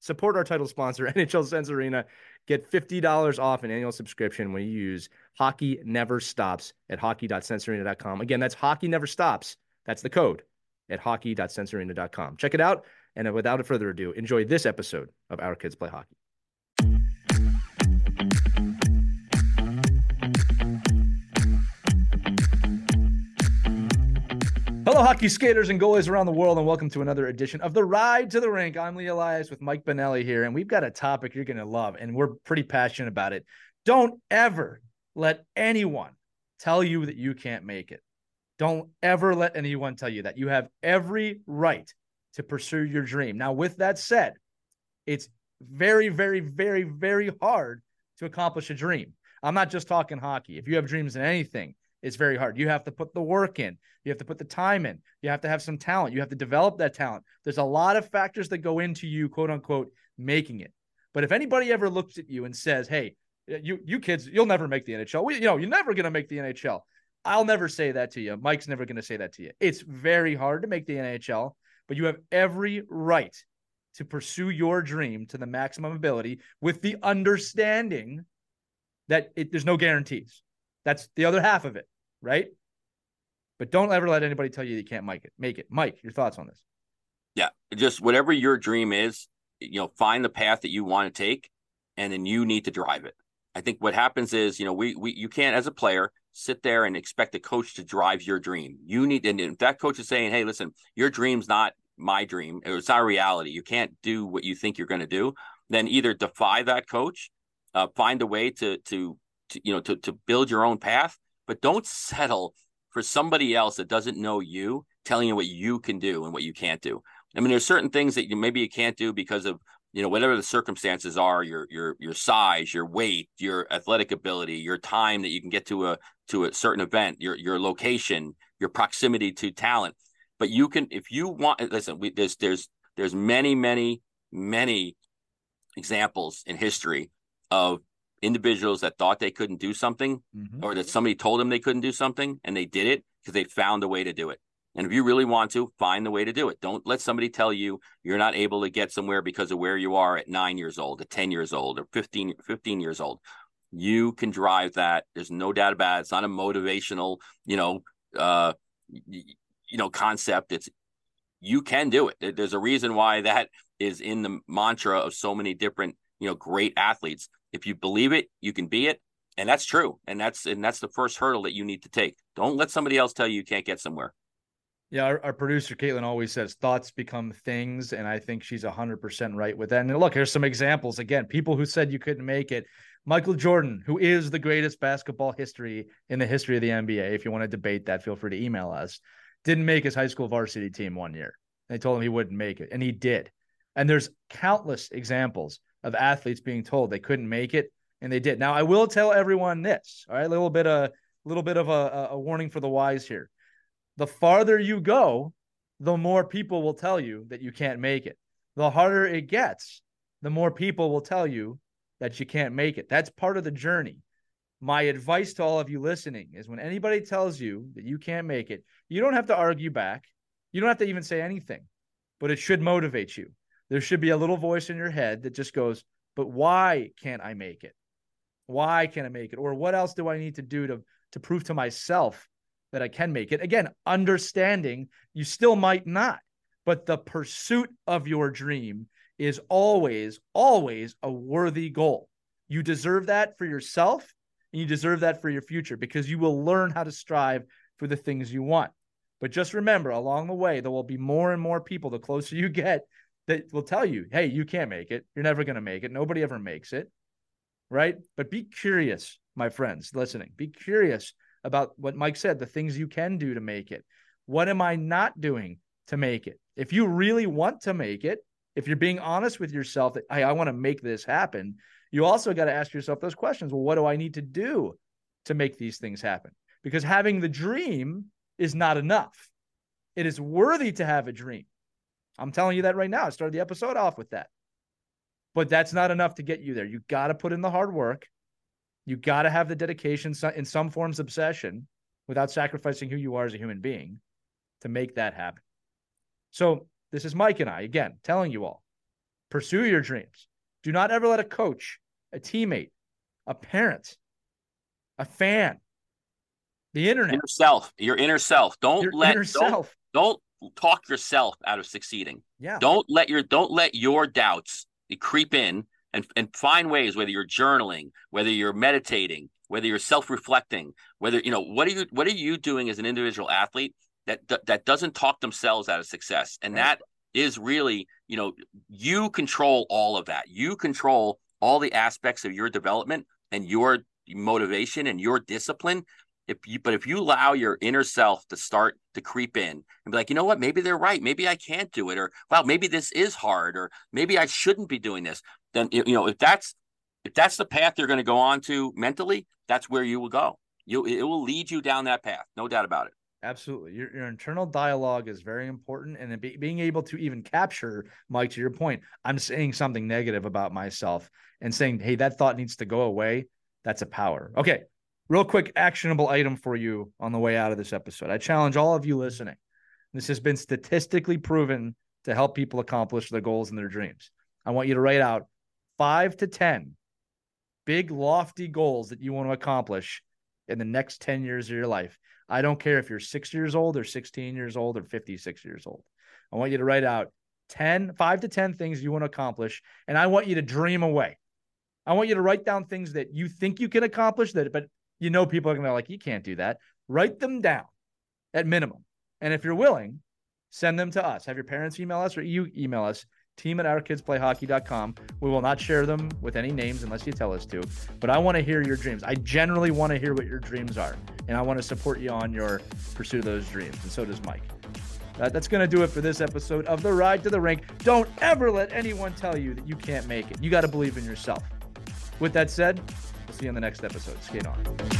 Support our title sponsor, NHL Sense Arena. Get $50 off an annual subscription when you use Hockey Never Stops at hockey.sensearena.com. Again, that's Hockey Never Stops. That's the code at hockey.sensearena.com. Check it out. And without further ado, enjoy this episode of Our Kids Play Hockey. Hockey skaters and goalies around the world, and welcome to another edition of the Ride to the Rink. I'm Lee Elias with Mike Benelli here, and we've got a topic you're going to love, and we're pretty passionate about it. Don't ever let anyone tell you that you can't make it. Don't ever let anyone tell you that. You have every right to pursue your dream. Now, with that said, it's very, very, very, very hard to accomplish a dream. I'm not just talking hockey. If you have dreams in anything, it's very hard. You have to put the work in. You have to put the time in. You have to have some talent. You have to develop that talent. There's a lot of factors that go into you, quote unquote, making it. But if anybody ever looks at you and says, "Hey, you you kids, you'll never make the NHL. We, you know, you're never going to make the NHL." I'll never say that to you. Mike's never going to say that to you. It's very hard to make the NHL, but you have every right to pursue your dream to the maximum ability with the understanding that it, there's no guarantees. That's the other half of it, right? But don't ever let anybody tell you you can't make it. Make it. Mike, your thoughts on this? Yeah, just whatever your dream is, you know, find the path that you want to take, and then you need to drive it. I think what happens is, you know, we we you can't as a player sit there and expect the coach to drive your dream. You need, and if that coach is saying, "Hey, listen, your dream's not my dream. It's not reality. You can't do what you think you're going to do." Then either defy that coach, uh, find a way to, to to you know to to build your own path, but don't settle for somebody else that doesn't know you telling you what you can do and what you can't do. I mean, there's certain things that you maybe you can't do because of you know whatever the circumstances are your your your size your weight your athletic ability your time that you can get to a to a certain event your your location your proximity to talent but you can if you want listen we, there's there's there's many many many examples in history of individuals that thought they couldn't do something mm-hmm. or that somebody told them they couldn't do something and they did it because they found a way to do it and if you really want to, find the way to do it. Don't let somebody tell you you're not able to get somewhere because of where you are at nine years old, at 10 years old, or 15, 15 years old. You can drive that. There's no doubt about it. It's not a motivational, you know, uh, you know, concept. It's you can do it. There's a reason why that is in the mantra of so many different, you know, great athletes. If you believe it, you can be it. And that's true. And that's and that's the first hurdle that you need to take. Don't let somebody else tell you you can't get somewhere. Yeah, our, our, producer Caitlin always says thoughts become things, and I think she's hundred percent right with that. And look, here's some examples. Again, people who said you couldn't make it. Michael Jordan, who is the greatest basketball history in the history of the NBA. If you want to debate that, feel free to email us. Didn't make his high school varsity team one year. They told him he wouldn't make it, and he did. And there's countless examples of athletes being told they couldn't make it, and they did. Now, I will tell everyone this. All right, a little bit of a little bit of a, a warning for the wise here the farther you go, the more people will tell you that you can't make it. The harder it gets, the more people will tell you that you can't make it. That's part of the journey. My advice to all of you listening is when anybody tells you that you can't make it, you don't have to argue back. You don't have to even say anything, but it should motivate you. There should be a little voice in your head that just goes, But why can't I make it? Why can't I make it? Or what else do I need to do to, to prove to myself that I can make it. Again, understanding you still might not, but the pursuit of your dream is always, always a worthy goal. You deserve that for yourself and you deserve that for your future because you will learn how to strive for the things you want. But just remember, along the way, there will be more and more people the closer you get that will tell you, hey, you can't make it. You're never going to make it. Nobody ever makes it. Right. But be curious, my friends listening. Be curious about what Mike said, the things you can do to make it. What am I not doing to make it? If you really want to make it, if you're being honest with yourself that, hey, I want to make this happen, you also got to ask yourself those questions. Well, what do I need to do to make these things happen? Because having the dream is not enough. It is worthy to have a dream. I'm telling you that right now. I started the episode off with that. But that's not enough to get you there. You got to put in the hard work. You got to have the dedication in some forms obsession without sacrificing who you are as a human being to make that happen. So, this is Mike and I, again, telling you all pursue your dreams. Do not ever let a coach, a teammate, a parent, a fan, the internet, yourself, your inner self. Don't your let inner don't, don't talk yourself out of succeeding. Yeah. Don't let your don't let your doubts creep in and and find ways whether you're journaling, whether you're meditating, whether you're self-reflecting, whether you know what are you what are you doing as an individual athlete that that, that doesn't talk themselves out of success. And right. that is really, you know, you control all of that. You control all the aspects of your development and your motivation and your discipline if you but if you allow your inner self to start to creep in and be like you know what maybe they're right maybe i can't do it or wow maybe this is hard or maybe i shouldn't be doing this then you know if that's if that's the path you're going to go on to mentally that's where you will go you it will lead you down that path no doubt about it Absolutely. Your, your internal dialogue is very important. And be, being able to even capture, Mike, to your point, I'm saying something negative about myself and saying, hey, that thought needs to go away. That's a power. Okay. Real quick actionable item for you on the way out of this episode. I challenge all of you listening. This has been statistically proven to help people accomplish their goals and their dreams. I want you to write out five to 10 big, lofty goals that you want to accomplish in the next 10 years of your life. I don't care if you're six years old or 16 years old or 56 years old. I want you to write out 10, five to 10 things you want to accomplish. And I want you to dream away. I want you to write down things that you think you can accomplish that, but you know people are going to be like, you can't do that. Write them down at minimum. And if you're willing, send them to us. Have your parents email us or you email us, team at ourkidsplayhockey.com. We will not share them with any names unless you tell us to. But I want to hear your dreams. I generally want to hear what your dreams are. And I want to support you on your pursuit of those dreams. And so does Mike. That's going to do it for this episode of The Ride to the Rink. Don't ever let anyone tell you that you can't make it. You got to believe in yourself. With that said, We'll see you on the next episode. Skate on.